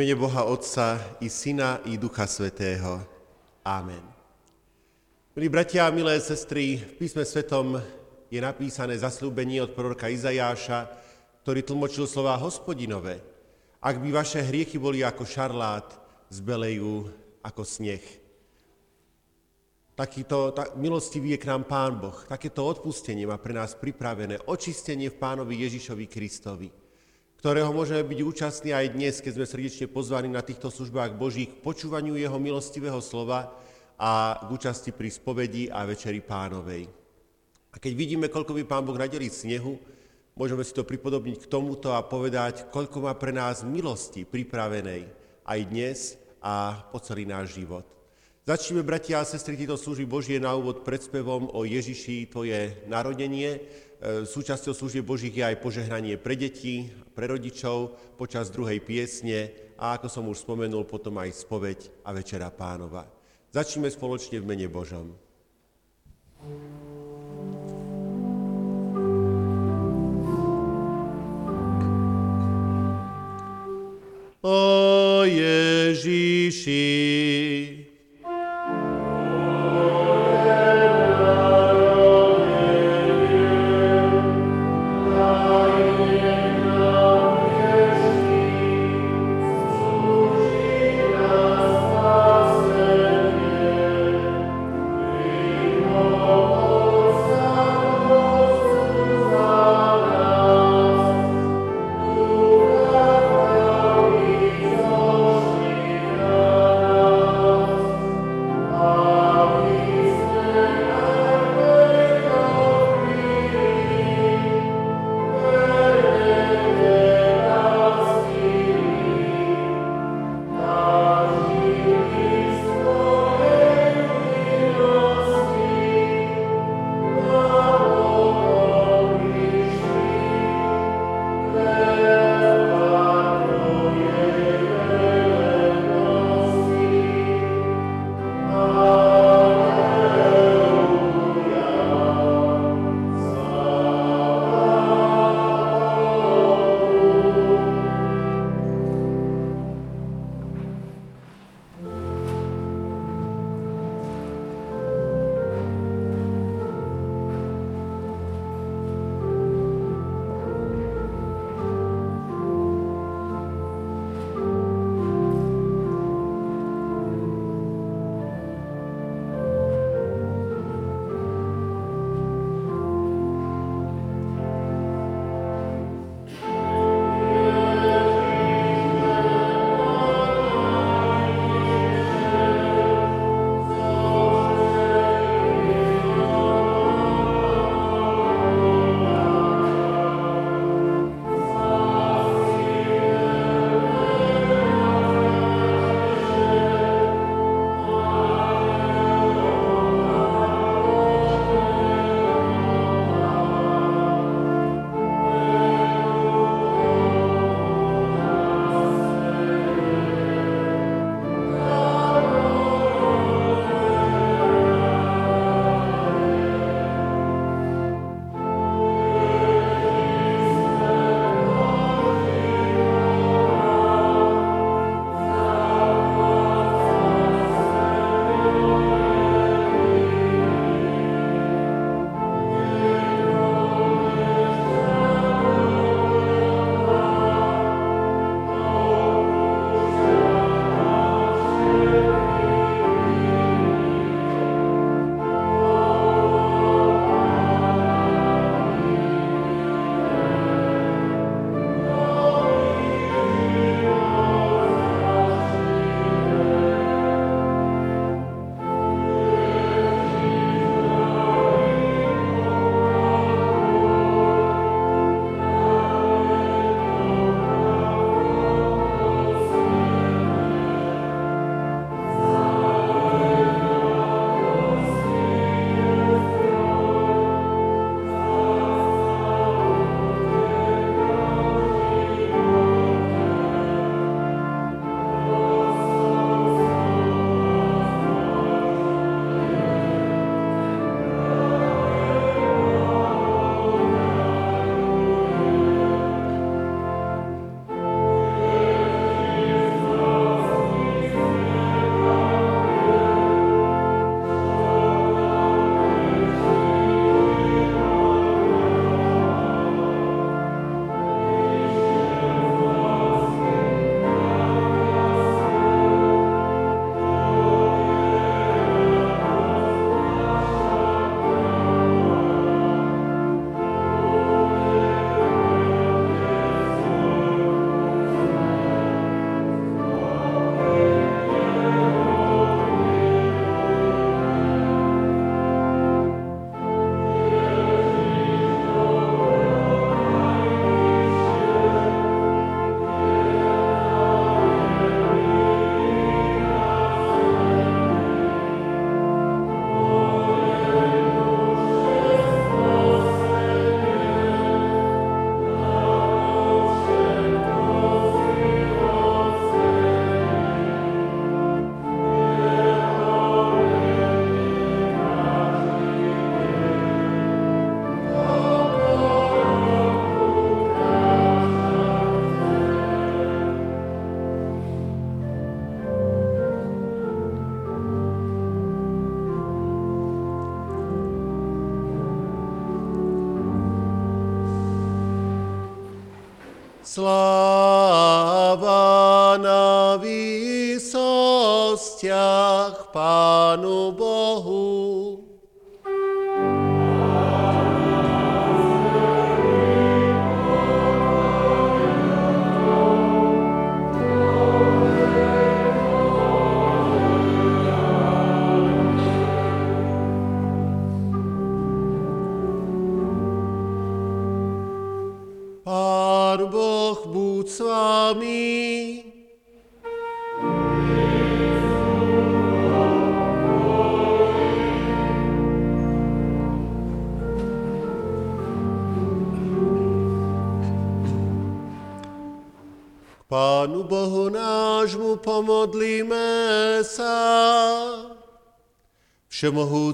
mene Boha Otca i Syna i Ducha Svetého. Amen. Milí bratia a milé sestry, v písme svetom je napísané zaslúbenie od proroka Izajáša, ktorý tlmočil slova hospodinové. Ak by vaše hriechy boli ako šarlát, zbelejú ako sneh. Takýto tak, milostivý je k nám Pán Boh. Takéto odpustenie má pre nás pripravené, očistenie v Pánovi Ježišovi Kristovi ktorého môžeme byť účastní aj dnes, keď sme srdečne pozvaní na týchto službách Božích k počúvaniu Jeho milostivého slova a k účasti pri spovedi a večeri pánovej. A keď vidíme, koľko by Pán Boh nadelí snehu, môžeme si to pripodobniť k tomuto a povedať, koľko má pre nás milosti pripravenej aj dnes a po celý náš život. Začneme, bratia a sestry, tieto služby Božie na úvod predspevom o Ježiši, to je narodenie. E, súčasťou služieb Božích je aj požehnanie pre deti, pre rodičov počas druhej piesne a ako som už spomenul, potom aj spoveď a večera pánova. Začneme spoločne v mene Božom. O Ježiši,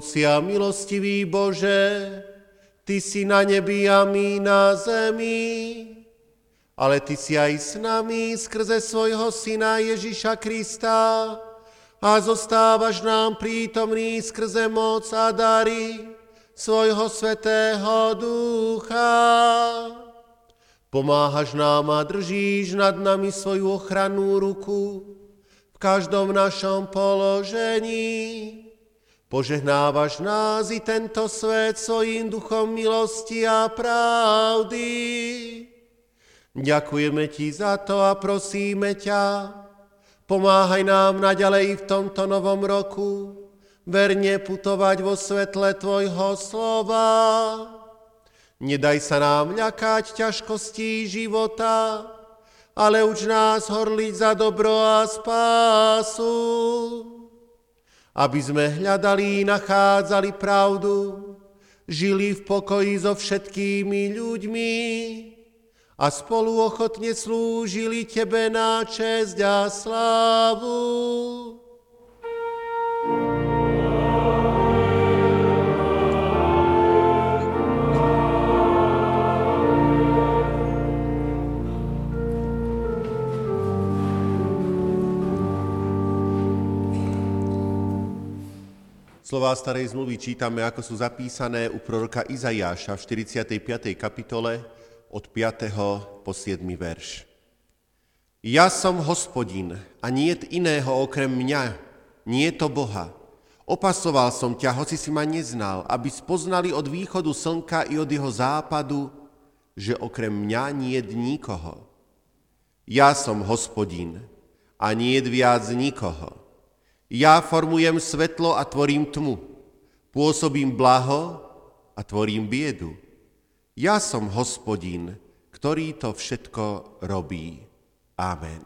Všemohúci a milostivý Bože, Ty si na nebi a my na zemi ale Ty si aj s nami skrze svojho Syna Ježiša Krista a zostávaš nám prítomný skrze moc a dary svojho Svetého Ducha. Pomáhaš nám a držíš nad nami svoju ochrannú ruku v každom našom položení. Požehnávaš nás i tento svet svojim duchom milosti a pravdy Ďakujeme Ti za to a prosíme ťa, pomáhaj nám naďalej v tomto novom roku verne putovať vo svetle Tvojho slova. Nedaj sa nám ľakať ťažkostí života, ale uč nás horliť za dobro a spásu. Aby sme hľadali, nachádzali pravdu, žili v pokoji so všetkými ľuďmi, a spolu ochotne slúžili Tebe na česť a slávu. Slová starej zmluvy čítame, ako sú zapísané u proroka Izajáša v 45. kapitole, od 5. po 7. verš. Ja som hospodin a nie iného okrem mňa, nie to Boha. Opasoval som ťa, hoci si ma neznal, aby spoznali od východu slnka i od jeho západu, že okrem mňa nie nikoho. Ja som hospodin a nie viac nikoho. Ja formujem svetlo a tvorím tmu. Pôsobím blaho a tvorím biedu. Ja som hospodin, ktorý to všetko robí. Amen.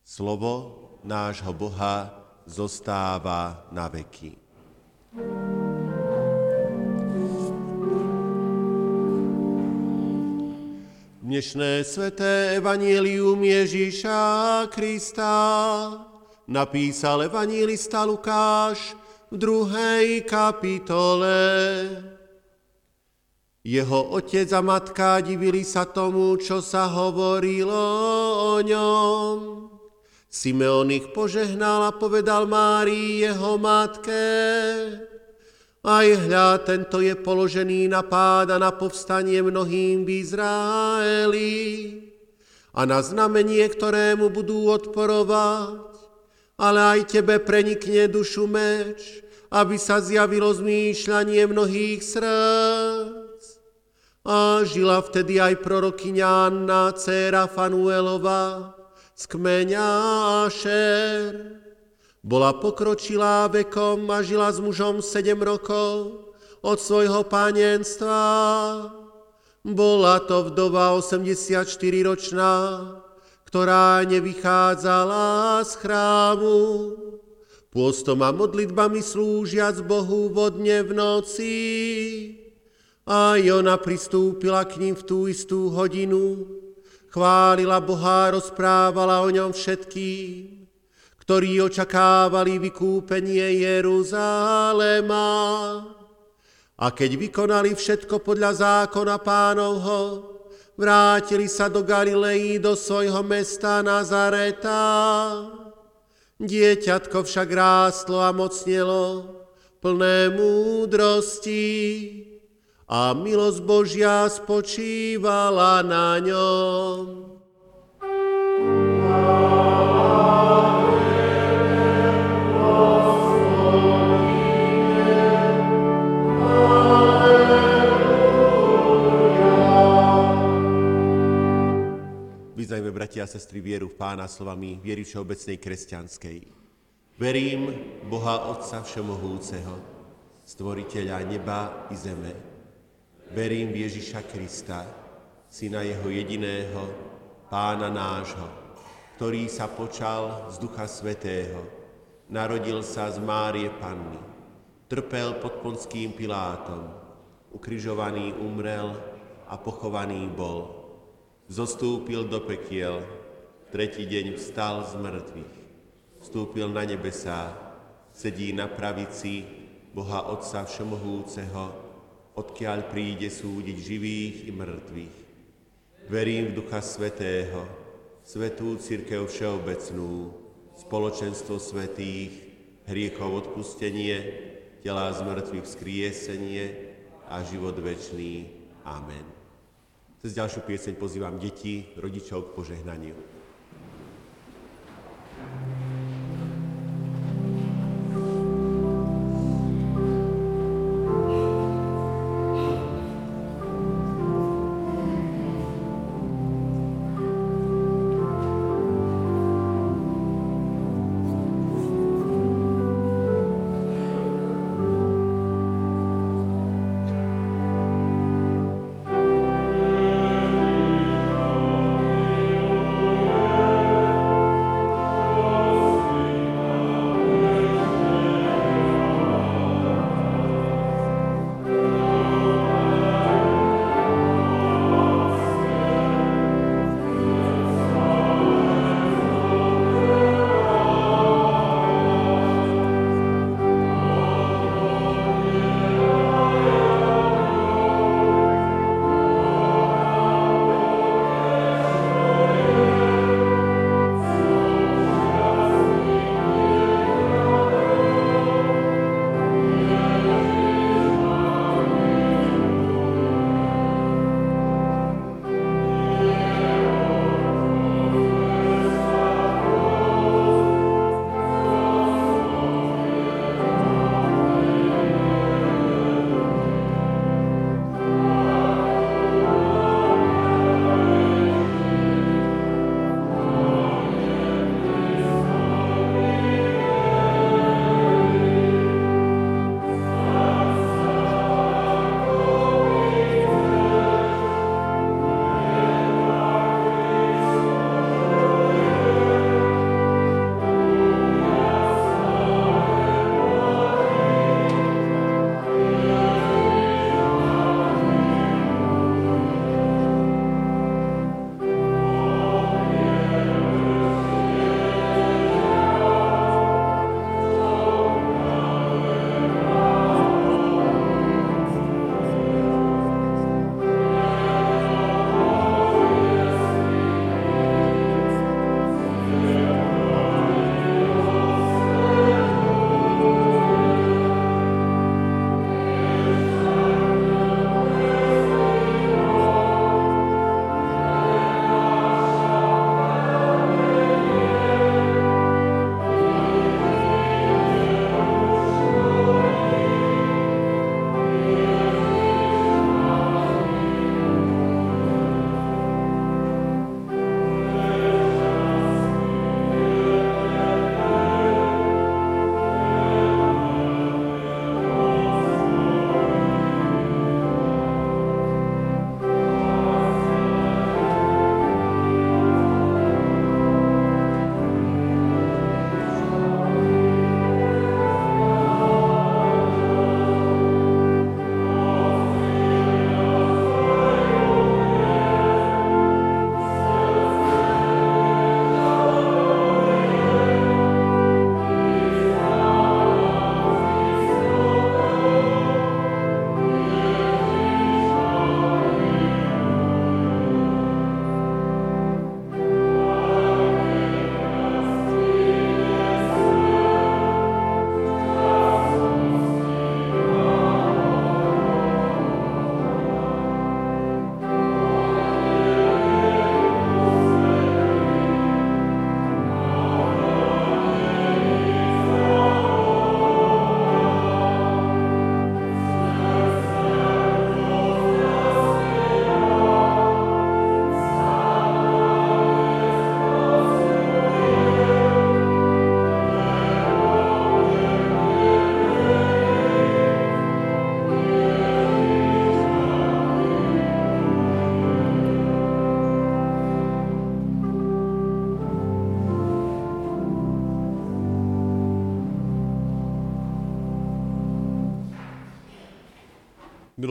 Slovo nášho Boha zostáva na veky. Dnešné sveté evanielium Ježíša Krista napísal evangelista Lukáš v druhej kapitole. Jeho otec a matka divili sa tomu, čo sa hovorilo o ňom. Simeon ich požehnal a povedal Márii, jeho matke, aj hľa, tento je položený na pád a na povstanie mnohým v Izraeli a na znamenie, ktorému budú odporovať, ale aj tebe prenikne dušu meč, aby sa zjavilo zmýšľanie mnohých srdc. A žila vtedy aj prorokyňa Anna, dcéra Fanuelova, z kmeňa Ašer. Bola pokročilá vekom a žila s mužom sedem rokov od svojho pánenstva. Bola to vdova 84-ročná, ktorá nevychádzala z chrámu. Pôstom a modlitbami slúžiac Bohu vodne v noci. A ona pristúpila k ním v tú istú hodinu, chválila Boha, rozprávala o ňom všetkým, ktorí očakávali vykúpenie Jeruzalema. A keď vykonali všetko podľa zákona pánovho, vrátili sa do Galilei, do svojho mesta Nazareta. Dieťatko však rástlo a mocnelo, plné múdrosti, a milosť Božia spočívala na ňom. Sestry, vieru v Pána slovami viery všeobecnej kresťanskej. Verím Boha Otca Všemohúceho, stvoriteľa neba i zeme. Verím v Ježiša Krista, syna Jeho jediného, Pána nášho, ktorý sa počal z Ducha Svetého, narodil sa z Márie Panny, trpel pod Ponským Pilátom, ukrižovaný umrel a pochovaný bol zostúpil do pekiel, tretí deň vstal z mŕtvych, vstúpil na nebesá, sedí na pravici Boha Otca Všemohúceho, odkiaľ príde súdiť živých i mŕtvych. Verím v Ducha Svetého, Svetú Církev Všeobecnú, spoločenstvo svetých, hriechov odpustenie, tela z mŕtvych vzkriesenie a život večný. Amen. Cez ďalšiu pieseň pozývam deti, rodičov k požehnaniu. Thank you.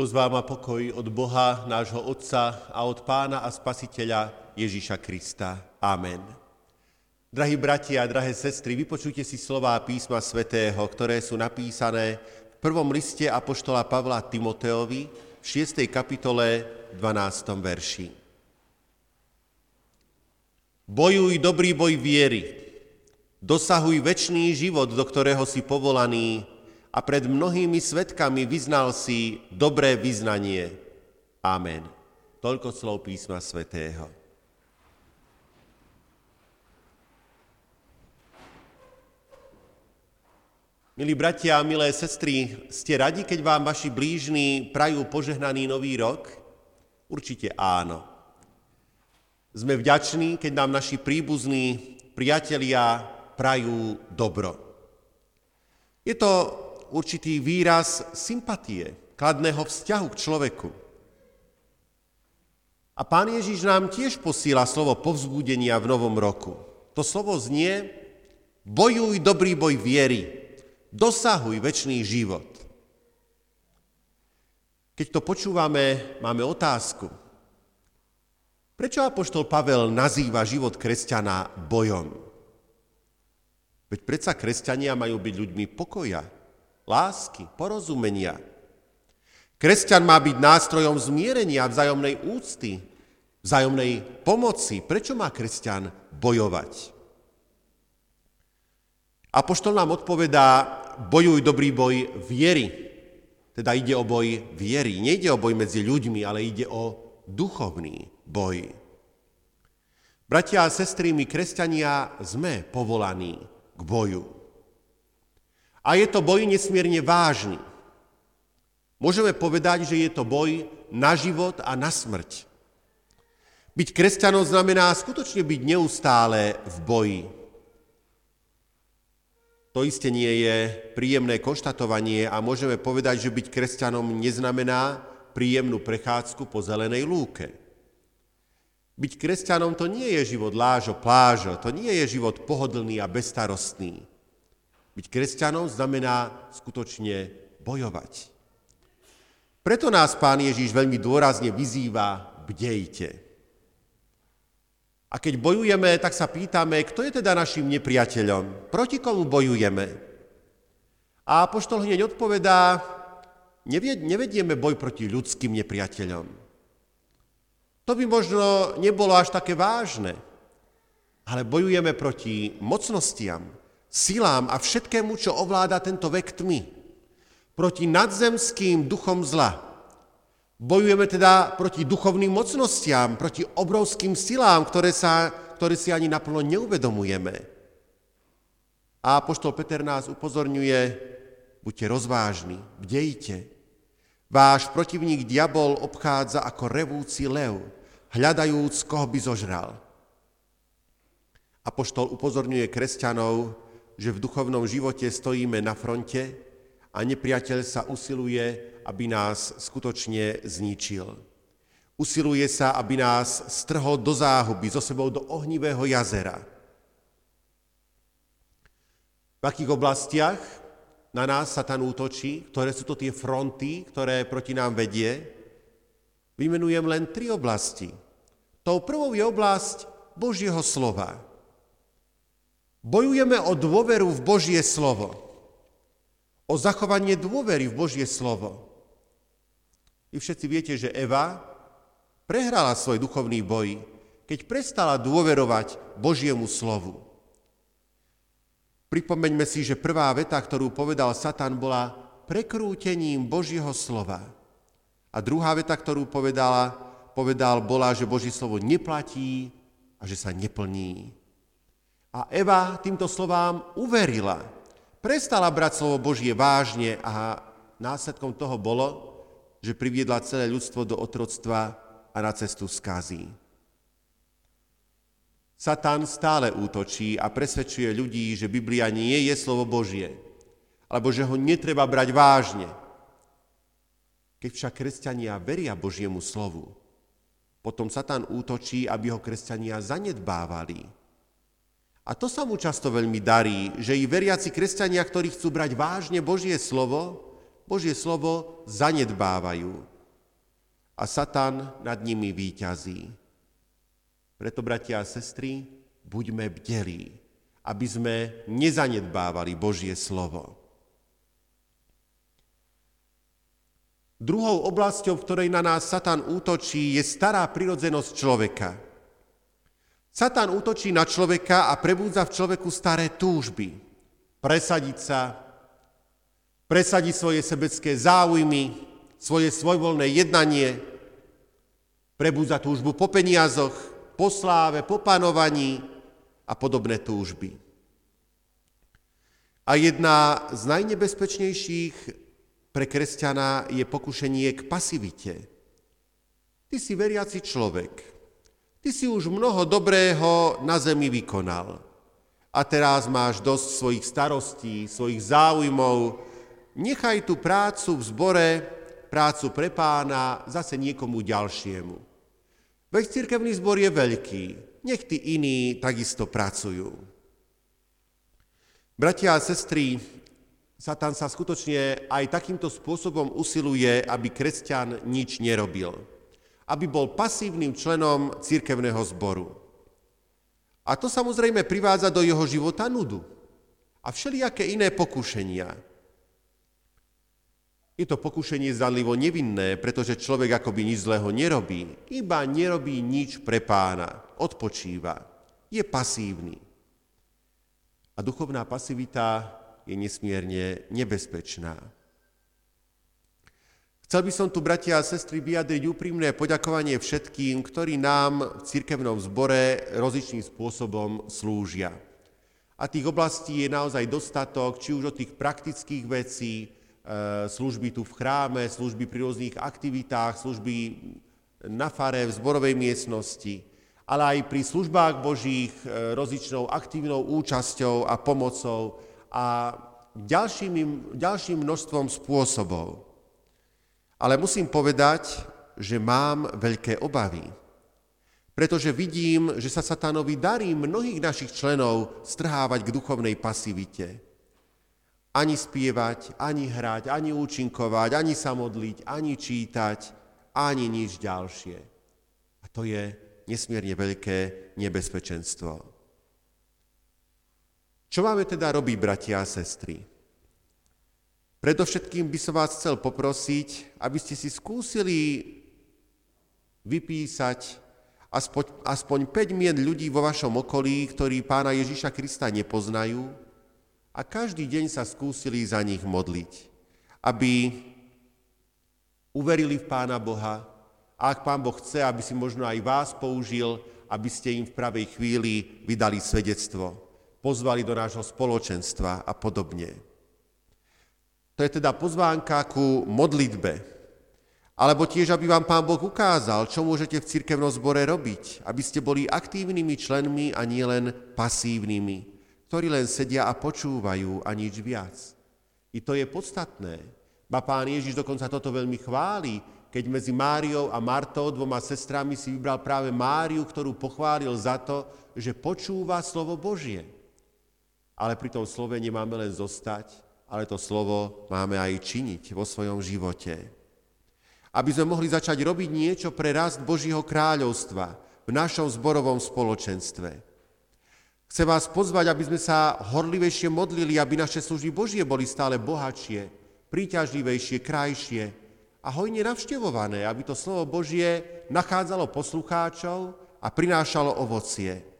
Milosť vám pokoj od Boha, nášho Otca a od Pána a Spasiteľa Ježíša Krista. Amen. Drahí bratia a drahé sestry, vypočujte si slová písma svätého, ktoré sú napísané v prvom liste Apoštola Pavla Timoteovi v 6. kapitole 12. verši. Bojuj dobrý boj viery, dosahuj väčší život, do ktorého si povolaný a pred mnohými svetkami vyznal si dobré vyznanie. Amen. Toľko slov písma svätého. Milí bratia a milé sestry, ste radi, keď vám vaši blížni prajú požehnaný nový rok? Určite áno. Sme vďační, keď nám naši príbuzní priatelia prajú dobro. Je to určitý výraz sympatie, kladného vzťahu k človeku. A pán Ježiš nám tiež posíla slovo povzbudenia v novom roku. To slovo znie, bojuj dobrý boj viery, dosahuj väčší život. Keď to počúvame, máme otázku. Prečo apoštol Pavel nazýva život kresťana bojom? Veď predsa kresťania majú byť ľuďmi pokoja, lásky, porozumenia. Kresťan má byť nástrojom zmierenia, vzájomnej úcty, vzájomnej pomoci. Prečo má kresťan bojovať? Apoštol nám odpovedá, bojuj dobrý boj viery. Teda ide o boj viery. Nejde o boj medzi ľuďmi, ale ide o duchovný boj. Bratia a sestry, my kresťania sme povolaní k boju. A je to boj nesmierne vážny. Môžeme povedať, že je to boj na život a na smrť. Byť kresťanom znamená skutočne byť neustále v boji. To isté nie je príjemné konštatovanie a môžeme povedať, že byť kresťanom neznamená príjemnú prechádzku po zelenej lúke. Byť kresťanom to nie je život lážo, plážo, to nie je život pohodlný a bestarostný. Byť kresťanom znamená skutočne bojovať. Preto nás pán Ježíš veľmi dôrazne vyzýva, bdejte. A keď bojujeme, tak sa pýtame, kto je teda našim nepriateľom? Proti komu bojujeme? A apoštol hneď odpovedá, nevedieme boj proti ľudským nepriateľom. To by možno nebolo až také vážne, ale bojujeme proti mocnostiam, silám a všetkému, čo ovláda tento vek tmy. Proti nadzemským duchom zla. Bojujeme teda proti duchovným mocnostiam, proti obrovským silám, ktoré, sa, ktoré si ani naplno neuvedomujeme. A poštol Peter nás upozorňuje, buďte rozvážni, bdejte. Váš protivník diabol obchádza ako revúci lev, hľadajúc, koho by zožral. Apoštol upozorňuje kresťanov, že v duchovnom živote stojíme na fronte a nepriateľ sa usiluje, aby nás skutočne zničil. Usiluje sa, aby nás strhol do záhuby, zo sebou do ohnivého jazera. V akých oblastiach na nás Satan útočí, ktoré sú to tie fronty, ktoré proti nám vedie? Vymenujem len tri oblasti. Tou prvou je oblasť Božieho slova. Bojujeme o dôveru v Božie slovo. O zachovanie dôvery v Božie slovo. Vy všetci viete, že Eva prehrala svoj duchovný boj, keď prestala dôverovať Božiemu slovu. Pripomeňme si, že prvá veta, ktorú povedal Satan, bola prekrútením Božieho slova. A druhá veta, ktorú povedala, povedal, bola, že Boží slovo neplatí a že sa neplní. A Eva týmto slovám uverila. Prestala brať slovo Božie vážne a následkom toho bolo, že priviedla celé ľudstvo do otroctva a na cestu skazí. Satan stále útočí a presvedčuje ľudí, že Biblia nie je slovo Božie, alebo že ho netreba brať vážne. Keď však kresťania veria Božiemu slovu, potom Satan útočí, aby ho kresťania zanedbávali a to sa mu často veľmi darí, že i veriaci kresťania, ktorí chcú brať vážne Božie slovo, Božie slovo zanedbávajú a Satan nad nimi výťazí. Preto, bratia a sestry, buďme bdelí, aby sme nezanedbávali Božie slovo. Druhou oblasťou, v ktorej na nás Satan útočí, je stará prirodzenosť človeka. Satan útočí na človeka a prebúdza v človeku staré túžby. Presadiť sa, presadiť svoje sebecké záujmy, svoje svojvoľné jednanie, prebúdza túžbu po peniazoch, po sláve, po panovaní a podobné túžby. A jedna z najnebezpečnejších pre kresťana je pokušenie k pasivite. Ty si veriaci človek. Ty si už mnoho dobrého na zemi vykonal. A teraz máš dosť svojich starostí, svojich záujmov. Nechaj tú prácu v zbore, prácu pre pána, zase niekomu ďalšiemu. Veď cirkevný zbor je veľký, nech tí iní takisto pracujú. Bratia a sestry, Satan sa skutočne aj takýmto spôsobom usiluje, aby kresťan nič nerobil. Aby bol pasívnym členom církevného zboru. A to samozrejme privádza do jeho života nudu a všelijaké iné pokušenia. Je to pokušenie zdanlivo nevinné, pretože človek akoby nič zlého nerobí, iba nerobí nič pre pána, odpočíva, je pasívny. A duchovná pasivita je nesmierne nebezpečná. Chcel by som tu, bratia a sestry, vyjadriť úprimné poďakovanie všetkým, ktorí nám v cirkevnom zbore rozličným spôsobom slúžia. A tých oblastí je naozaj dostatok, či už od tých praktických vecí, e, služby tu v chráme, služby pri rôznych aktivitách, služby na fare, v zborovej miestnosti, ale aj pri službách Božích e, rozličnou aktívnou účasťou a pomocou a ďalším, ďalším množstvom spôsobov. Ale musím povedať, že mám veľké obavy, pretože vidím, že sa satánovi darí mnohých našich členov strhávať k duchovnej pasivite. Ani spievať, ani hrať, ani účinkovať, ani sa modliť, ani čítať, ani nič ďalšie. A to je nesmierne veľké nebezpečenstvo. Čo máme teda robiť, bratia a sestry? Predovšetkým by som vás chcel poprosiť, aby ste si skúsili vypísať aspoň, aspoň 5 mien ľudí vo vašom okolí, ktorí pána Ježiša Krista nepoznajú a každý deň sa skúsili za nich modliť, aby uverili v pána Boha a ak pán Boh chce, aby si možno aj vás použil, aby ste im v pravej chvíli vydali svedectvo pozvali do nášho spoločenstva a podobne. To je teda pozvánka ku modlitbe, alebo tiež, aby vám Pán Boh ukázal, čo môžete v cirkevnom zbore robiť, aby ste boli aktívnymi členmi a nielen pasívnymi, ktorí len sedia a počúvajú a nič viac. I to je podstatné. Ba Pán Ježiš dokonca toto veľmi chváli, keď medzi Máriou a Martou, dvoma sestrami, si vybral práve Máriu, ktorú pochválil za to, že počúva slovo Božie ale pri tom slove nemáme len zostať, ale to slovo máme aj činiť vo svojom živote. Aby sme mohli začať robiť niečo pre rast Božího kráľovstva v našom zborovom spoločenstve. Chcem vás pozvať, aby sme sa horlivejšie modlili, aby naše služby Božie boli stále bohatšie, príťažlivejšie, krajšie a hojne navštevované, aby to slovo Božie nachádzalo poslucháčov a prinášalo ovocie.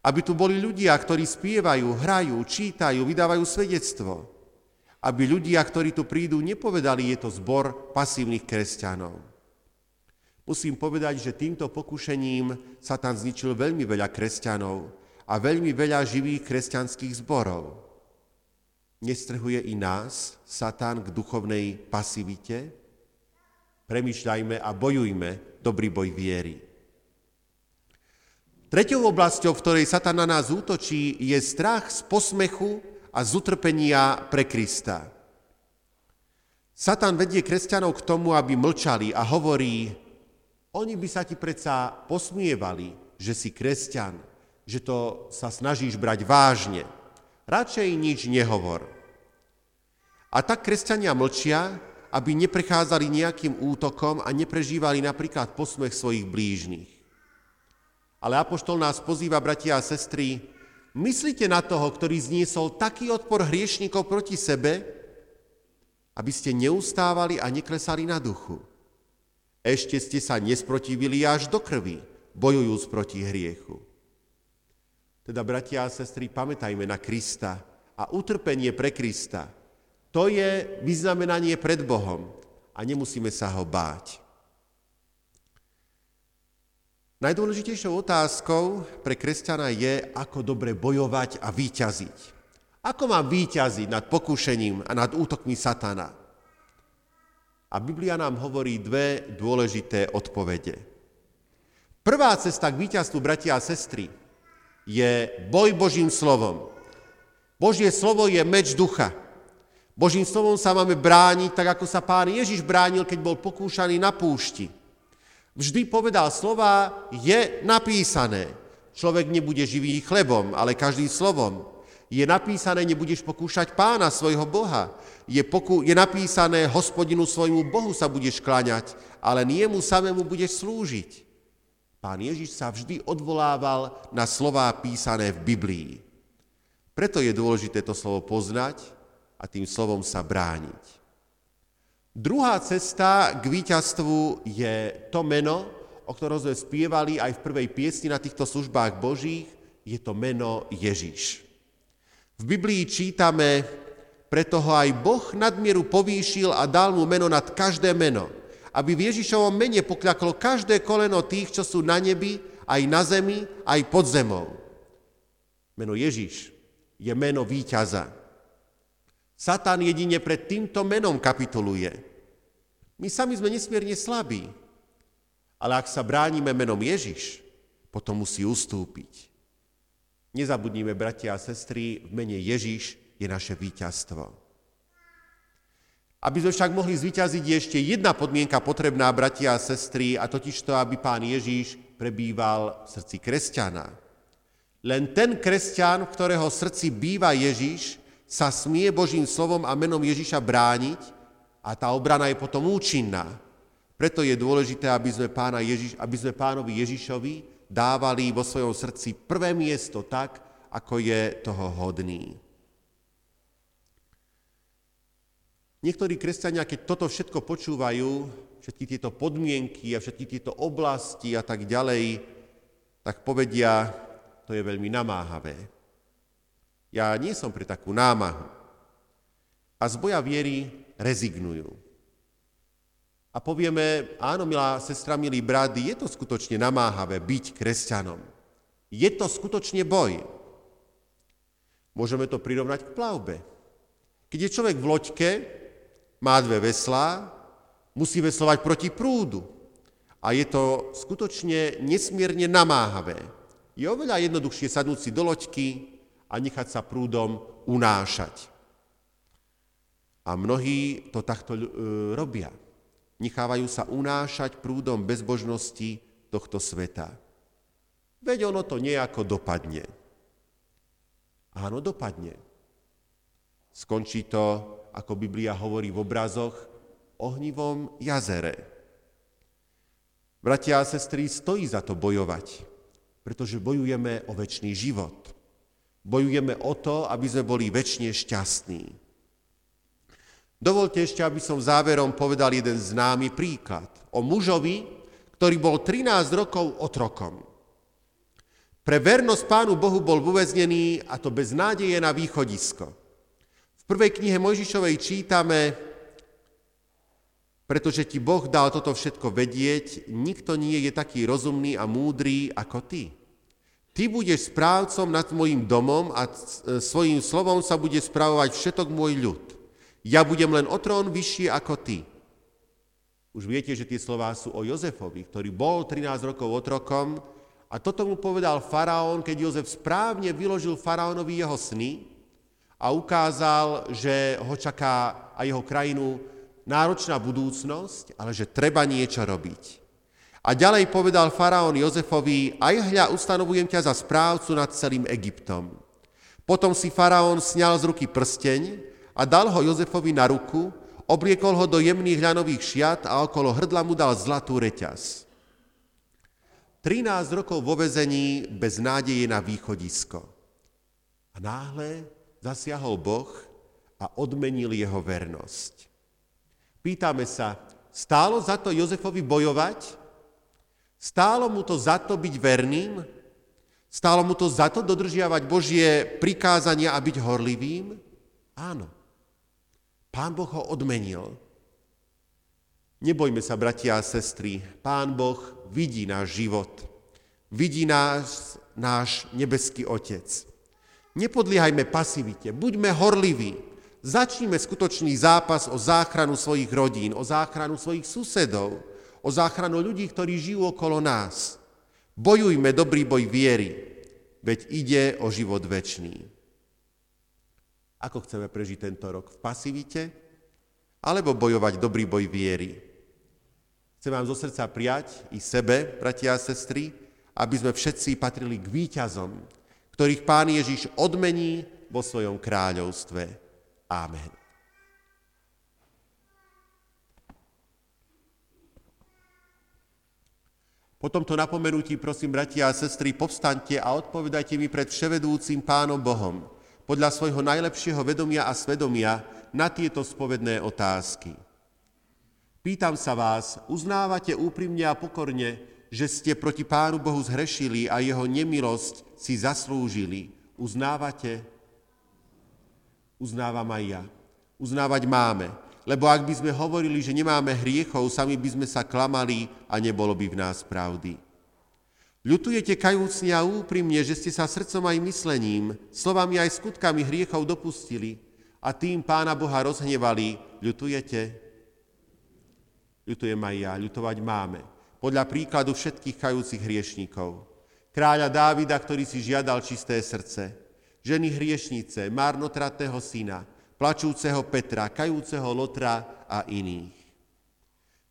Aby tu boli ľudia, ktorí spievajú, hrajú, čítajú, vydávajú svedectvo. Aby ľudia, ktorí tu prídu, nepovedali, je to zbor pasívnych kresťanov. Musím povedať, že týmto pokušením Satan zničil veľmi veľa kresťanov a veľmi veľa živých kresťanských zborov. Nestrhuje i nás Satan k duchovnej pasivite? Premýšľajme a bojujme dobrý boj viery. Tretou oblasťou, v ktorej Satan na nás útočí, je strach z posmechu a z utrpenia pre Krista. Satan vedie kresťanov k tomu, aby mlčali a hovorí, oni by sa ti predsa posmievali, že si kresťan, že to sa snažíš brať vážne. Radšej nič nehovor. A tak kresťania mlčia, aby neprechádzali nejakým útokom a neprežívali napríklad posmech svojich blížnych. Ale Apoštol nás pozýva, bratia a sestry, myslíte na toho, ktorý zniesol taký odpor hriešnikov proti sebe, aby ste neustávali a neklesali na duchu. Ešte ste sa nesprotivili až do krvi, bojujúc proti hriechu. Teda, bratia a sestry, pamätajme na Krista a utrpenie pre Krista. To je vyznamenanie pred Bohom a nemusíme sa ho báť. Najdôležitejšou otázkou pre kresťana je, ako dobre bojovať a výťaziť. Ako mám výťaziť nad pokúšením a nad útokmi satana? A Biblia nám hovorí dve dôležité odpovede. Prvá cesta k víťazstvu, bratia a sestry, je boj Božím slovom. Božie slovo je meč ducha. Božím slovom sa máme brániť, tak ako sa pán Ježiš bránil, keď bol pokúšaný na púšti. Vždy povedal slova, je napísané. Človek nebude živý chlebom, ale každým slovom. Je napísané, nebudeš pokúšať pána svojho Boha. Je, poku- je napísané, hospodinu svojmu Bohu sa budeš kláňať, ale nie mu samému budeš slúžiť. Pán Ježiš sa vždy odvolával na slová písané v Biblii. Preto je dôležité to slovo poznať a tým slovom sa brániť. Druhá cesta k víťazstvu je to meno, o ktorom sme spievali aj v prvej piesni na týchto službách Božích, je to meno Ježiš. V Biblii čítame, preto ho aj Boh nadmieru povýšil a dal mu meno nad každé meno, aby v Ježišovom mene pokľaklo každé koleno tých, čo sú na nebi, aj na zemi, aj pod zemou. Meno Ježiš je meno víťaza. Satan jedine pred týmto menom kapituluje. My sami sme nesmierne slabí, ale ak sa bránime menom Ježiš, potom musí ustúpiť. Nezabudnime, bratia a sestry, v mene Ježiš je naše víťazstvo. Aby sme však mohli zvíťaziť, je ešte jedna podmienka potrebná, bratia a sestry, a totiž to, aby pán Ježiš prebýval v srdci kresťana. Len ten kresťan, v ktorého srdci býva Ježiš, sa smie Božím slovom a menom Ježiša brániť a tá obrana je potom účinná. Preto je dôležité, aby sme, pána Ježiš, aby sme pánovi Ježišovi dávali vo svojom srdci prvé miesto tak, ako je toho hodný. Niektorí kresťania, keď toto všetko počúvajú, všetky tieto podmienky a všetky tieto oblasti a tak ďalej, tak povedia, to je veľmi namáhavé. Ja nie som pre takú námahu. A z boja viery rezignujú. A povieme, áno, milá sestra, milý brat, je to skutočne namáhavé byť kresťanom. Je to skutočne boj. Môžeme to prirovnať k plavbe. Keď je človek v loďke, má dve veslá, musí veslovať proti prúdu. A je to skutočne nesmierne namáhavé. Je oveľa jednoduchšie sadnúť si do loďky, a nechať sa prúdom unášať. A mnohí to takto e, robia. Nechávajú sa unášať prúdom bezbožnosti tohto sveta. Veď ono to nejako dopadne. Áno, dopadne. Skončí to, ako Biblia hovorí v obrazoch, ohnivom jazere. Bratia a sestry, stojí za to bojovať, pretože bojujeme o väčší život. Bojujeme o to, aby sme boli väčšine šťastní. Dovolte ešte, aby som záverom povedal jeden známy príklad o mužovi, ktorý bol 13 rokov otrokom. Pre vernosť Pánu Bohu bol uväznený a to bez nádeje na východisko. V prvej knihe Mojžišovej čítame, pretože ti Boh dal toto všetko vedieť, nikto nie je taký rozumný a múdry ako ty. Ty budeš správcom nad mojim domom a e, svojim slovom sa bude správovať všetok môj ľud. Ja budem len o trón vyšší ako ty. Už viete, že tie slová sú o Jozefovi, ktorý bol 13 rokov otrokom a toto mu povedal faraón, keď Jozef správne vyložil faraónovi jeho sny a ukázal, že ho čaká a jeho krajinu náročná budúcnosť, ale že treba niečo robiť. A ďalej povedal faraón Jozefovi, aj hľa ustanovujem ťa za správcu nad celým Egyptom. Potom si faraón sňal z ruky prsteň a dal ho Jozefovi na ruku, obliekol ho do jemných ľanových šiat a okolo hrdla mu dal zlatú reťaz. 13 rokov vo vezení bez nádeje na východisko. A náhle zasiahol Boh a odmenil jeho vernosť. Pýtame sa, stálo za to Jozefovi bojovať? Stálo mu to za to byť verným? Stálo mu to za to dodržiavať Božie prikázania a byť horlivým? Áno. Pán Boh ho odmenil. Nebojme sa, bratia a sestry, Pán Boh vidí náš život. Vidí nás náš nebeský Otec. Nepodliehajme pasivite, buďme horliví. Začníme skutočný zápas o záchranu svojich rodín, o záchranu svojich susedov, o záchranu ľudí, ktorí žijú okolo nás. Bojujme dobrý boj viery, veď ide o život väčší. Ako chceme prežiť tento rok? V pasivite? Alebo bojovať dobrý boj viery? Chcem vám zo srdca prijať i sebe, bratia a sestry, aby sme všetci patrili k výťazom, ktorých Pán Ježiš odmení vo svojom kráľovstve. Amen. Po tomto napomenutí, prosím, bratia a sestry, povstaňte a odpovedajte mi pred vševedúcim Pánom Bohom podľa svojho najlepšieho vedomia a svedomia na tieto spovedné otázky. Pýtam sa vás, uznávate úprimne a pokorne, že ste proti Pánu Bohu zhrešili a jeho nemilosť si zaslúžili? Uznávate? Uznávam aj ja. Uznávať máme, lebo ak by sme hovorili, že nemáme hriechov, sami by sme sa klamali a nebolo by v nás pravdy. Ľutujete kajúcne a úprimne, že ste sa srdcom aj myslením, slovami aj skutkami hriechov dopustili a tým Pána Boha rozhnevali. Ľutujete? Ľutujem aj ja, ľutovať máme. Podľa príkladu všetkých kajúcich hriešníkov. Kráľa Dávida, ktorý si žiadal čisté srdce. Ženy hriešnice, marnotratného syna, plačúceho Petra, kajúceho Lotra a iných.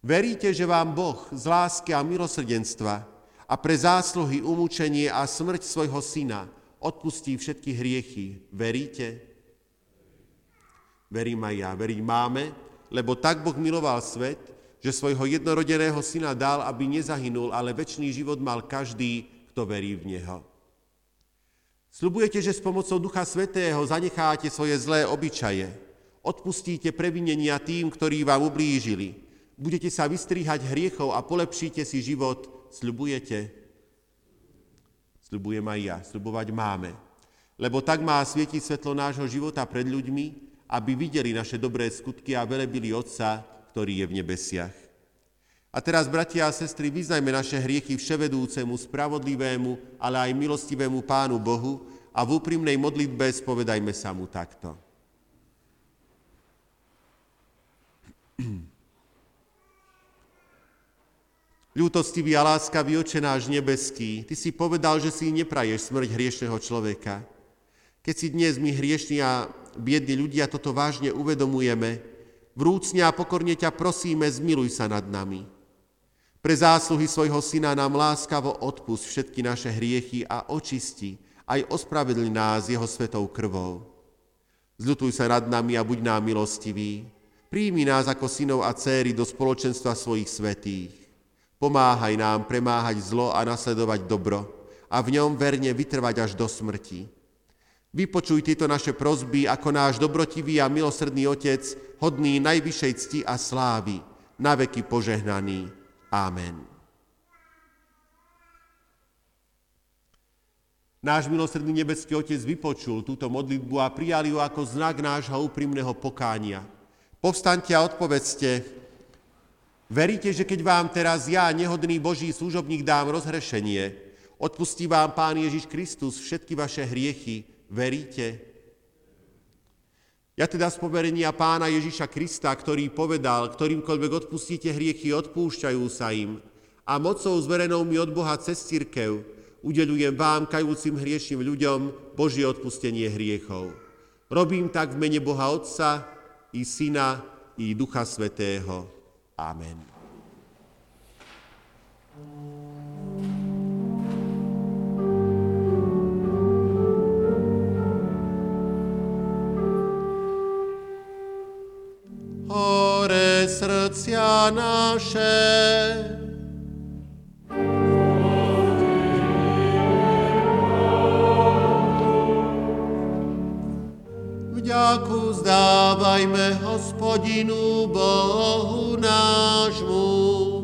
Veríte, že vám Boh z lásky a milosrdenstva a pre zásluhy, umúčenie a smrť svojho syna odpustí všetky hriechy. Veríte? Verím aj ja. Veriť máme, lebo tak Boh miloval svet, že svojho jednorodeného syna dal, aby nezahynul, ale väčší život mal každý, kto verí v Neho. Sľubujete, že s pomocou Ducha Svetého zanecháte svoje zlé obyčaje, odpustíte previnenia tým, ktorí vám ublížili, budete sa vystriehať hriechov a polepšíte si život, sľubujete? Sľubujem aj ja, sľubovať máme. Lebo tak má svietiť svetlo nášho života pred ľuďmi, aby videli naše dobré skutky a velebili Otca, ktorý je v nebesiach. A teraz, bratia a sestry, vyznajme naše hriechy vševedúcemu, spravodlivému, ale aj milostivému Pánu Bohu a v úprimnej modlitbe spovedajme sa mu takto. Ľútostivý a láskavý oče náš nebeský, Ty si povedal, že si nepraješ smrť hriešného človeka. Keď si dnes my hriešni a biedni ľudia toto vážne uvedomujeme, vrúcne a pokorne ťa prosíme, zmiluj sa nad nami. Pre zásluhy svojho syna nám láskavo odpust všetky naše hriechy a očisti, aj ospravedlň nás jeho svetou krvou. Zľutuj sa nad nami a buď nám milostivý. Príjmi nás ako synov a céry do spoločenstva svojich svetých. Pomáhaj nám premáhať zlo a nasledovať dobro a v ňom verne vytrvať až do smrti. Vypočuj tieto naše prozby ako náš dobrotivý a milosrdný Otec, hodný najvyššej cti a slávy, na veky požehnaný. Amen. Náš milosrdný nebeský Otec vypočul túto modlitbu a prijal ju ako znak nášho úprimného pokánia. Povstaňte a odpovedzte, veríte, že keď vám teraz ja, nehodný Boží služobník, dám rozhrešenie, odpustí vám Pán Ježiš Kristus všetky vaše hriechy, veríte? Ja teda z poverenia pána Ježiša Krista, ktorý povedal, ktorýmkoľvek odpustíte hriechy, odpúšťajú sa im. A mocou zverenou mi od Boha cez církev udelujem vám, kajúcim hriešným ľuďom, Božie odpustenie hriechov. Robím tak v mene Boha Otca i Syna i Ducha Svetého. Amen. Hore srdcia naše. Vďaku zdávajme hospodinu Bohu nášmu.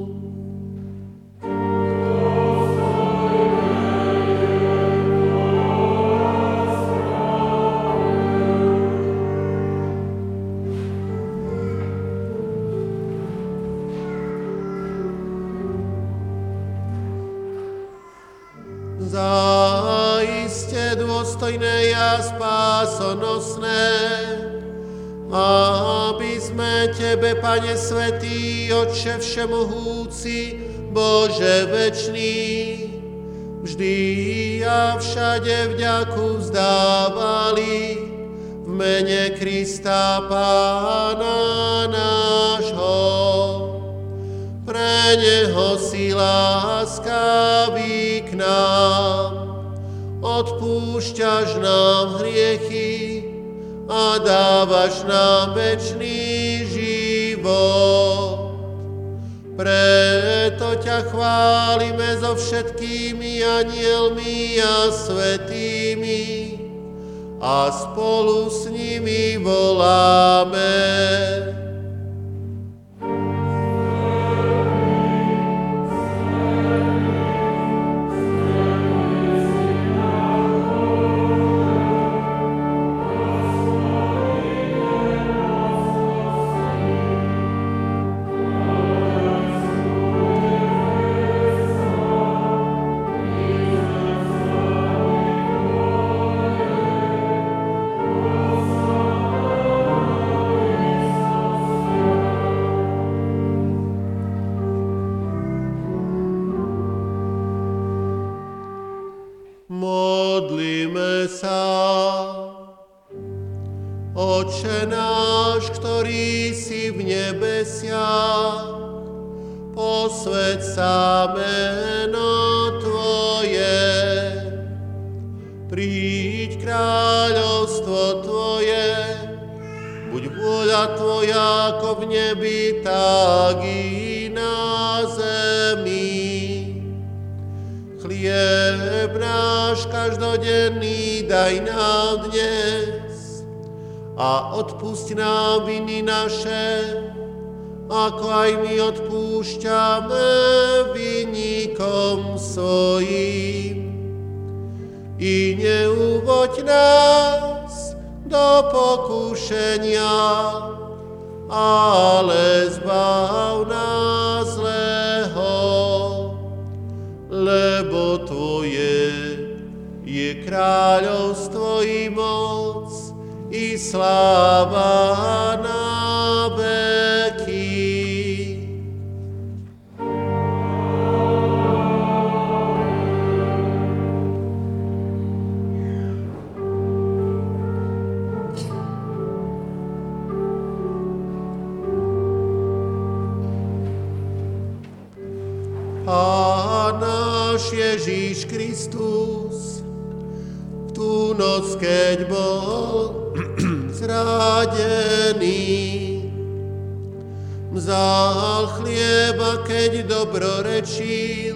Zaiste dôstojné a spásonosné, aby sme Tebe, Pane Svetý, Otče Všemohúci, Bože večný, vždy a všade vďaku vzdávali v mene Krista Pána nášho. Pre Neho si láskavý k nám, odpúšťaš nám hriechy a dávaš nám večný život. Preto ťa chválime so všetkými anielmi a svetými a spolu s nimi voláme. Svojim. I neuvoď nás do pokúšenia, ale zbav nás zlého, lebo Tvoje je kráľovstvo i moc i sláva vzal chlieba, keď dobrorečil,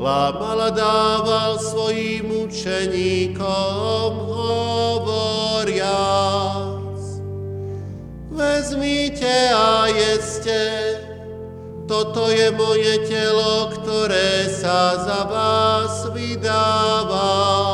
lámal a dával svojim učeníkom, hovoriac. Vezmite a jeste, toto je moje telo, ktoré sa za vás vydáva.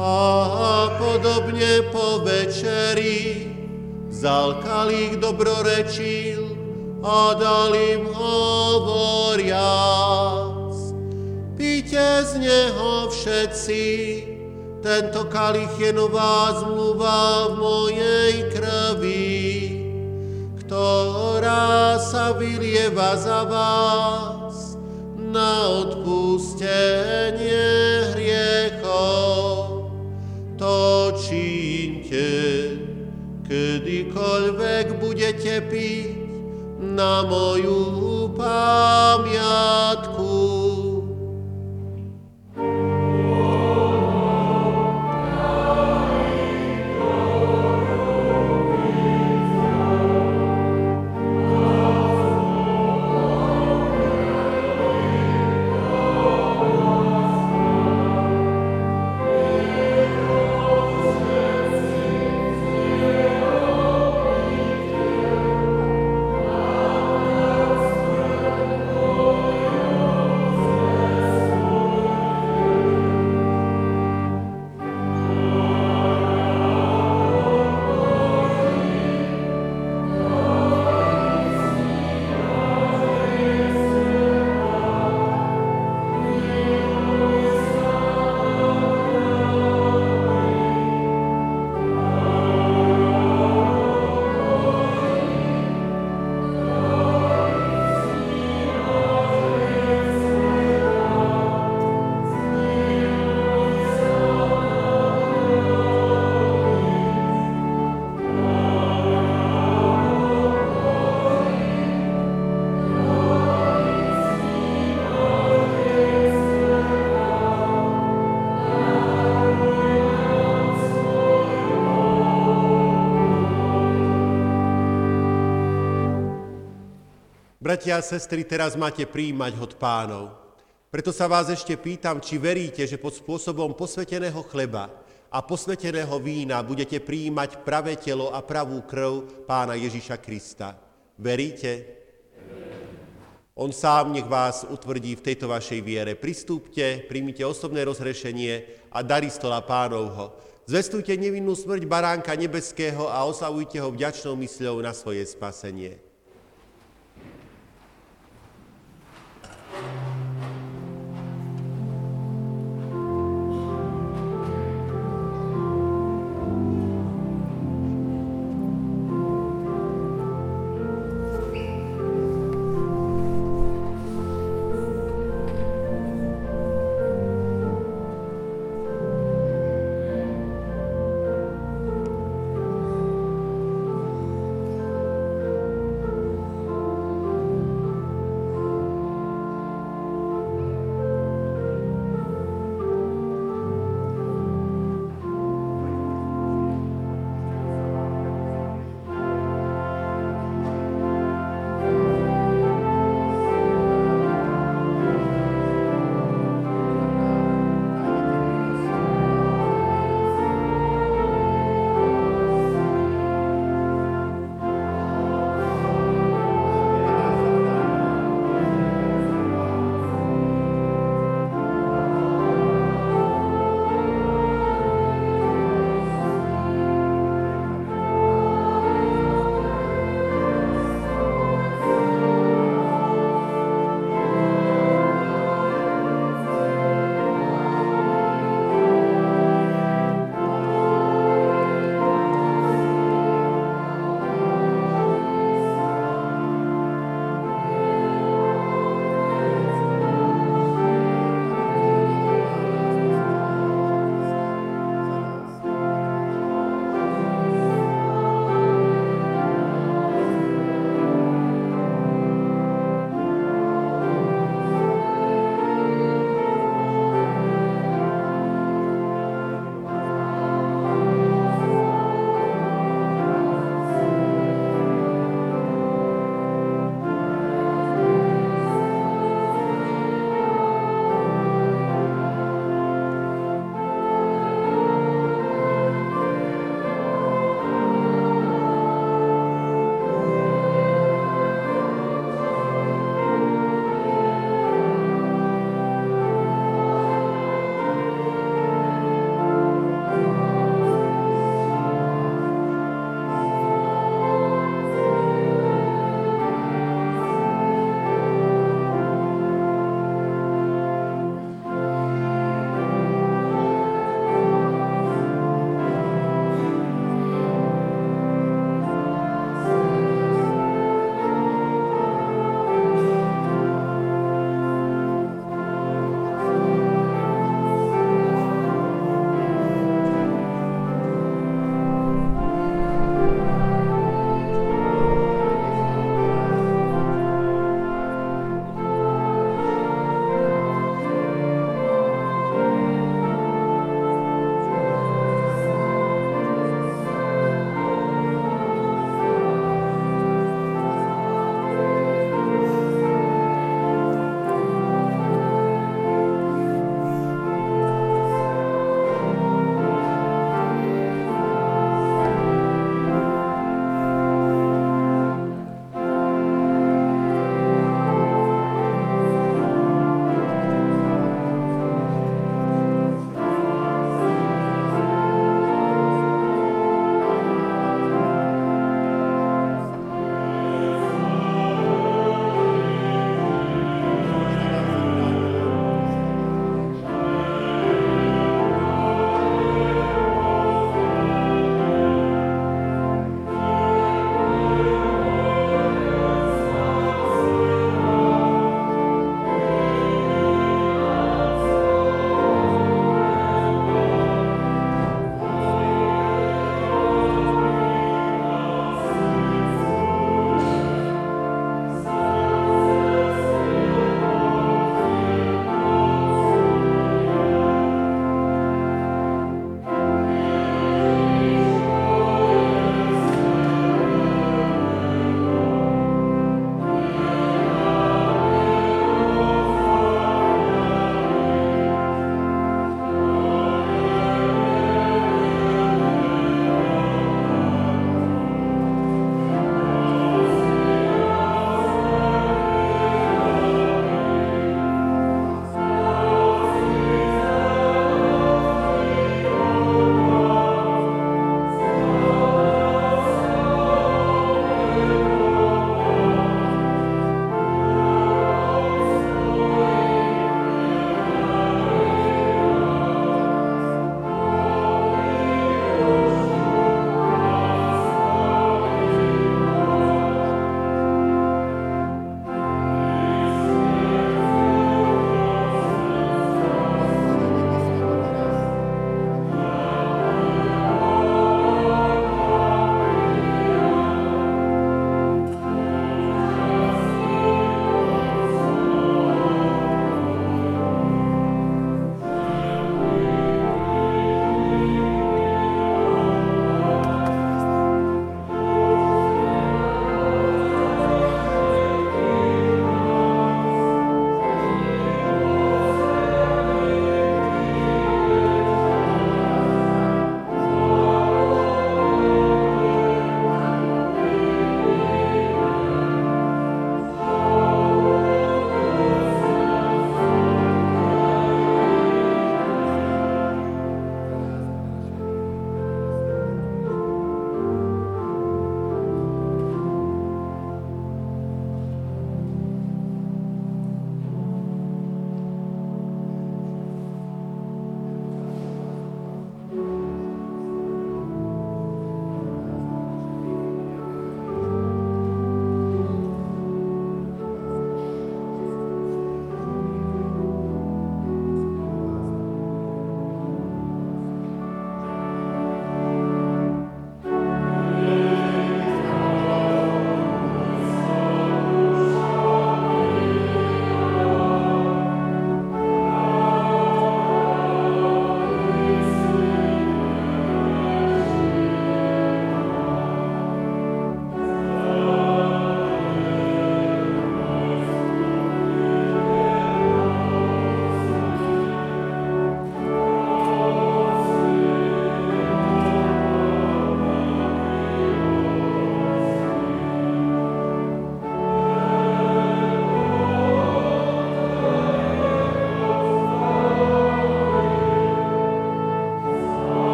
A podobne po večeri vzal kalík dobrorečil, a dal im hovoriac. Píte z neho všetci, tento kalich je nová zmluva v mojej krvi, ktorá sa vylieva za vás na odpustenie cokolwiek będziecie pić na moją pamiątkę. Bratia a sestry, teraz máte príjmať hod pánov. Preto sa vás ešte pýtam, či veríte, že pod spôsobom posveteného chleba a posveteného vína budete príjmať pravé telo a pravú krv pána Ježiša Krista. Veríte? On sám nech vás utvrdí v tejto vašej viere. Pristúpte, príjmite osobné rozhrešenie a dary stola pánovho. Zvestujte nevinnú smrť baránka nebeského a oslavujte ho vďačnou mysľou na svoje spasenie.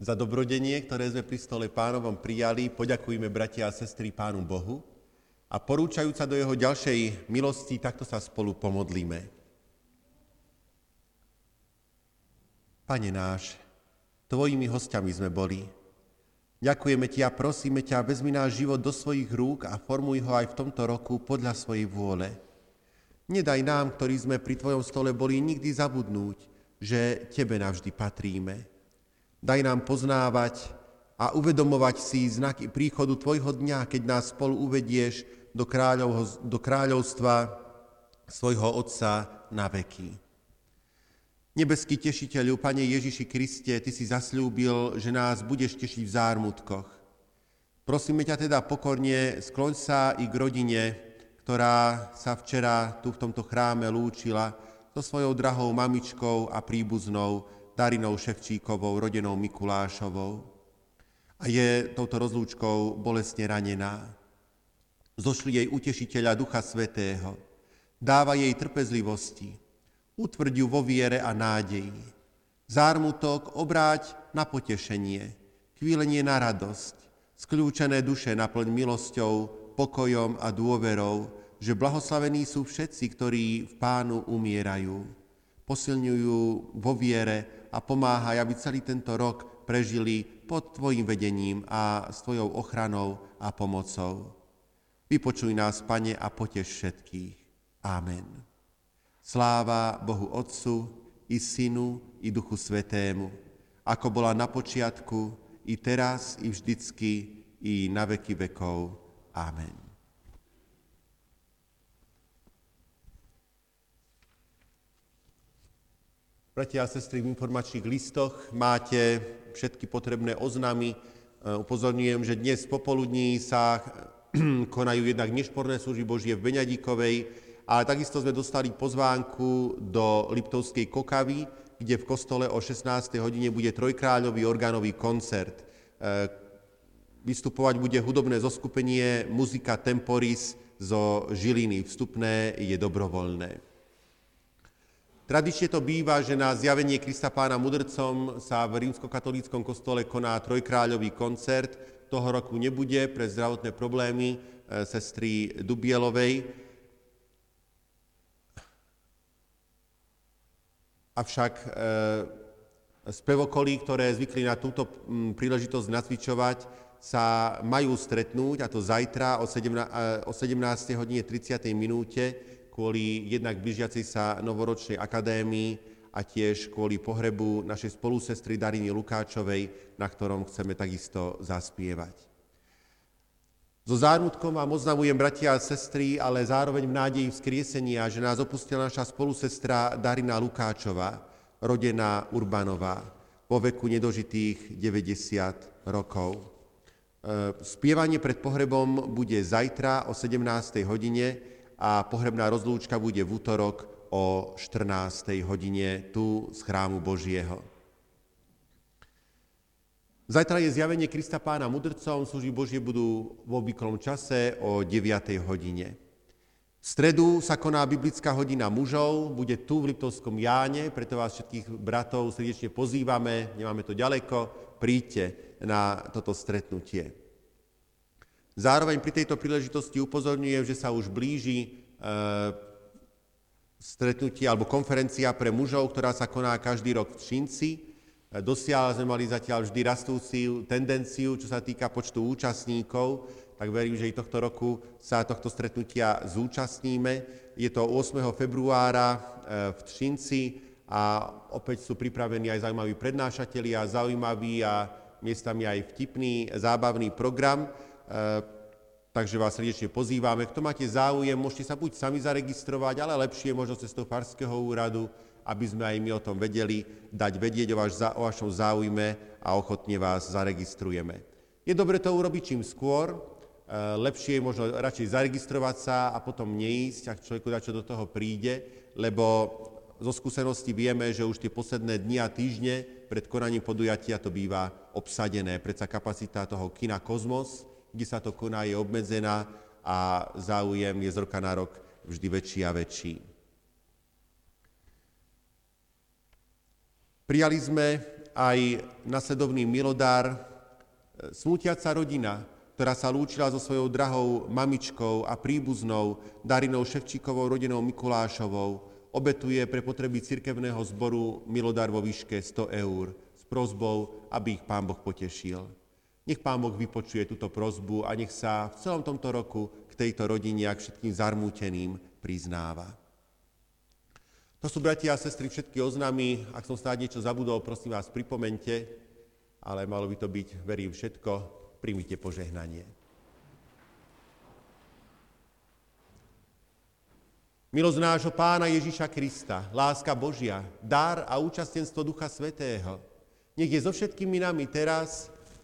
Za dobrodenie, ktoré sme pri stole pánovom prijali. Poďakujeme, bratia a sestry, pánu Bohu a porúčajúca do jeho ďalšej milosti, takto sa spolu pomodlíme. Pane náš, tvojimi hostiami sme boli. Ďakujeme ti a prosíme ťa, vezmi náš život do svojich rúk a formuj ho aj v tomto roku podľa svojej vôle. Nedaj nám, ktorí sme pri tvojom stole boli, nikdy zabudnúť, že tebe navždy patríme Daj nám poznávať a uvedomovať si znaky príchodu Tvojho dňa, keď nás spolu uvedieš do, kráľov, do kráľovstva svojho Otca na veky. Nebeský tešiteľu, Pane Ježiši Kriste, Ty si zasľúbil, že nás budeš tešiť v zármutkoch. Prosíme ťa teda pokorne, skloň sa i k rodine, ktorá sa včera tu v tomto chráme lúčila so svojou drahou mamičkou a príbuznou, Darinou Ševčíkovou, rodenou Mikulášovou a je touto rozlúčkou bolestne ranená. Zošli jej utešiteľa Ducha Svetého, dáva jej trpezlivosti, utvrď ju vo viere a nádeji. Zármutok obráť na potešenie, chvílenie na radosť, skľúčené duše naplň milosťou, pokojom a dôverou, že blahoslavení sú všetci, ktorí v Pánu umierajú. Posilňujú vo viere a pomáhaj, aby celý tento rok prežili pod Tvojim vedením a s Tvojou ochranou a pomocou. Vypočuj nás, Pane, a poteš všetkých. Amen. Sláva Bohu Otcu, i Synu, i Duchu Svetému, ako bola na počiatku, i teraz, i vždycky, i na veky vekov. Amen. Bratia a sestry, v informačných listoch máte všetky potrebné oznamy. E, upozorňujem, že dnes popoludní sa konajú jednak nešporné služby Božie v Beňadíkovej, ale takisto sme dostali pozvánku do Liptovskej Kokavy, kde v kostole o 16. hodine bude trojkráľový orgánový koncert. E, vystupovať bude hudobné zoskupenie Muzika Temporis zo Žiliny. Vstupné je dobrovoľné. Tradične to býva, že na zjavenie Krista pána mudrcom sa v rímskokatolíckom kostole koná trojkráľový koncert. Toho roku nebude pre zdravotné problémy e, sestry Dubielovej. Avšak e, spevokolí, ktoré zvykli na túto príležitosť nacvičovať, sa majú stretnúť, a to zajtra o 17. E, o 17. hodine 30. minúte kvôli jednak blížiacej sa novoročnej akadémii a tiež kvôli pohrebu našej spolusestry Dariny Lukáčovej, na ktorom chceme takisto zaspievať. So zármutkom vám oznamujem, bratia a sestry, ale zároveň v nádeji vzkriesenia, že nás opustila naša spolusestra Darina Lukáčová, rodená Urbanová, po veku nedožitých 90 rokov. E, spievanie pred pohrebom bude zajtra o 17. hodine a pohrebná rozlúčka bude v útorok o 14. hodine tu z chrámu Božieho. Zajtra je zjavenie Krista pána mudrcom, služby Božie budú v obvyklom čase o 9. hodine. V stredu sa koná biblická hodina mužov, bude tu v Liptovskom Jáne, preto vás všetkých bratov srdečne pozývame, nemáme to ďaleko, príďte na toto stretnutie. Zároveň pri tejto príležitosti upozorňujem, že sa už blíži e, stretnutie alebo konferencia pre mužov, ktorá sa koná každý rok v Šinci. E, dosiaľ sme mali zatiaľ vždy rastúciu tendenciu, čo sa týka počtu účastníkov, tak verím, že i tohto roku sa tohto stretnutia zúčastníme. Je to 8. februára e, v Třinci a opäť sú pripravení aj zaujímaví prednášatelia, zaujímavý a miestami aj vtipný, zábavný program. Eh, takže vás srdečne pozývame. Kto máte záujem, môžete sa buď sami zaregistrovať, ale lepšie možno cestou Farského úradu, aby sme aj my o tom vedeli, dať vedieť o, vaš, o vašom záujme a ochotne vás zaregistrujeme. Je dobre to urobiť čím skôr, eh, lepšie je možno radšej zaregistrovať sa a potom neísť, ak človeku čo do toho príde, lebo zo skúsenosti vieme, že už tie posledné dni a týždne pred konaním podujatia to býva obsadené. Predsa kapacita toho kina Kozmos kde sa to koná, je obmedzená a záujem je z roka na rok vždy väčší a väčší. Prijali sme aj nasledovný milodár, e, smútiaca rodina, ktorá sa lúčila so svojou drahou mamičkou a príbuznou Darinou Ševčíkovou, rodinou Mikulášovou, obetuje pre potreby cirkevného zboru milodár vo výške 100 eur s prozbou, aby ich Pán Boh potešil. Nech Pán Boh vypočuje túto prozbu a nech sa v celom tomto roku k tejto rodine a k všetkým zarmúteným priznáva. To sú, bratia a sestry, všetky oznámy. Ak som snáď niečo zabudol, prosím vás, pripomente, ale malo by to byť, verím, všetko príjmite požehnanie. Milosť nášho Pána Ježíša Krista, láska Božia, dar a účastenstvo Ducha Svetého, nech je so všetkými nami teraz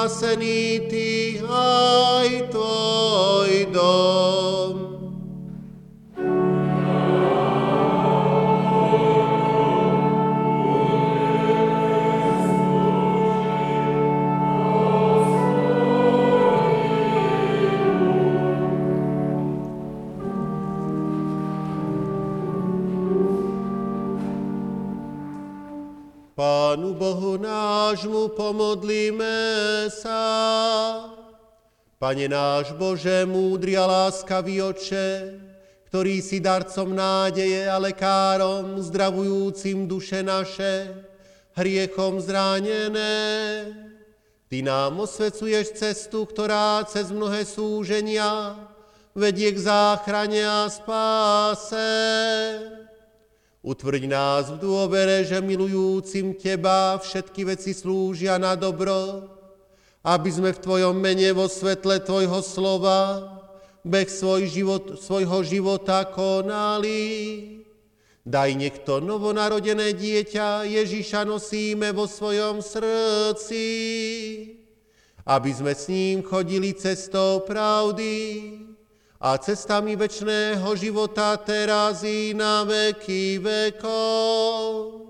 Budeš nášmu pomodlíme sa. Pane náš Bože, múdry a láskavý oče, ktorý si darcom nádeje a lekárom zdravujúcim duše naše, hriechom zránené. Ty nám osvecuješ cestu, ktorá cez mnohé súženia vedie k záchrane a spáse. Utvrď nás v dôvere, že milujúcim Teba všetky veci slúžia na dobro, aby sme v Tvojom mene vo svetle Tvojho slova beh svoj život, svojho života konali. Daj niekto novonarodené dieťa, Ježiša nosíme vo svojom srdci, aby sme s ním chodili cestou pravdy, a cestami večného života teraz i na veky vekov.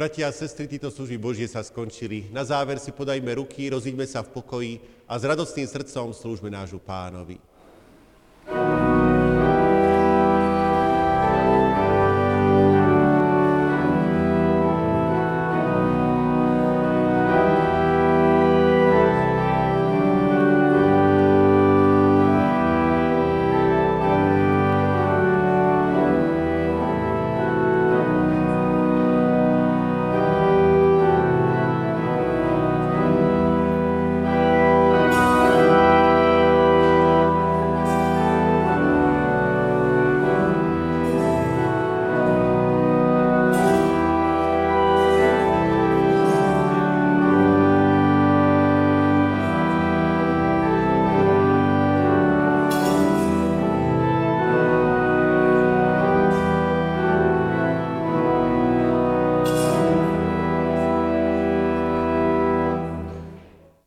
Bratia a sestry, títo služby Božie sa skončili. Na záver si podajme ruky, rozíďme sa v pokoji a s radostným srdcom slúžme nášu pánovi.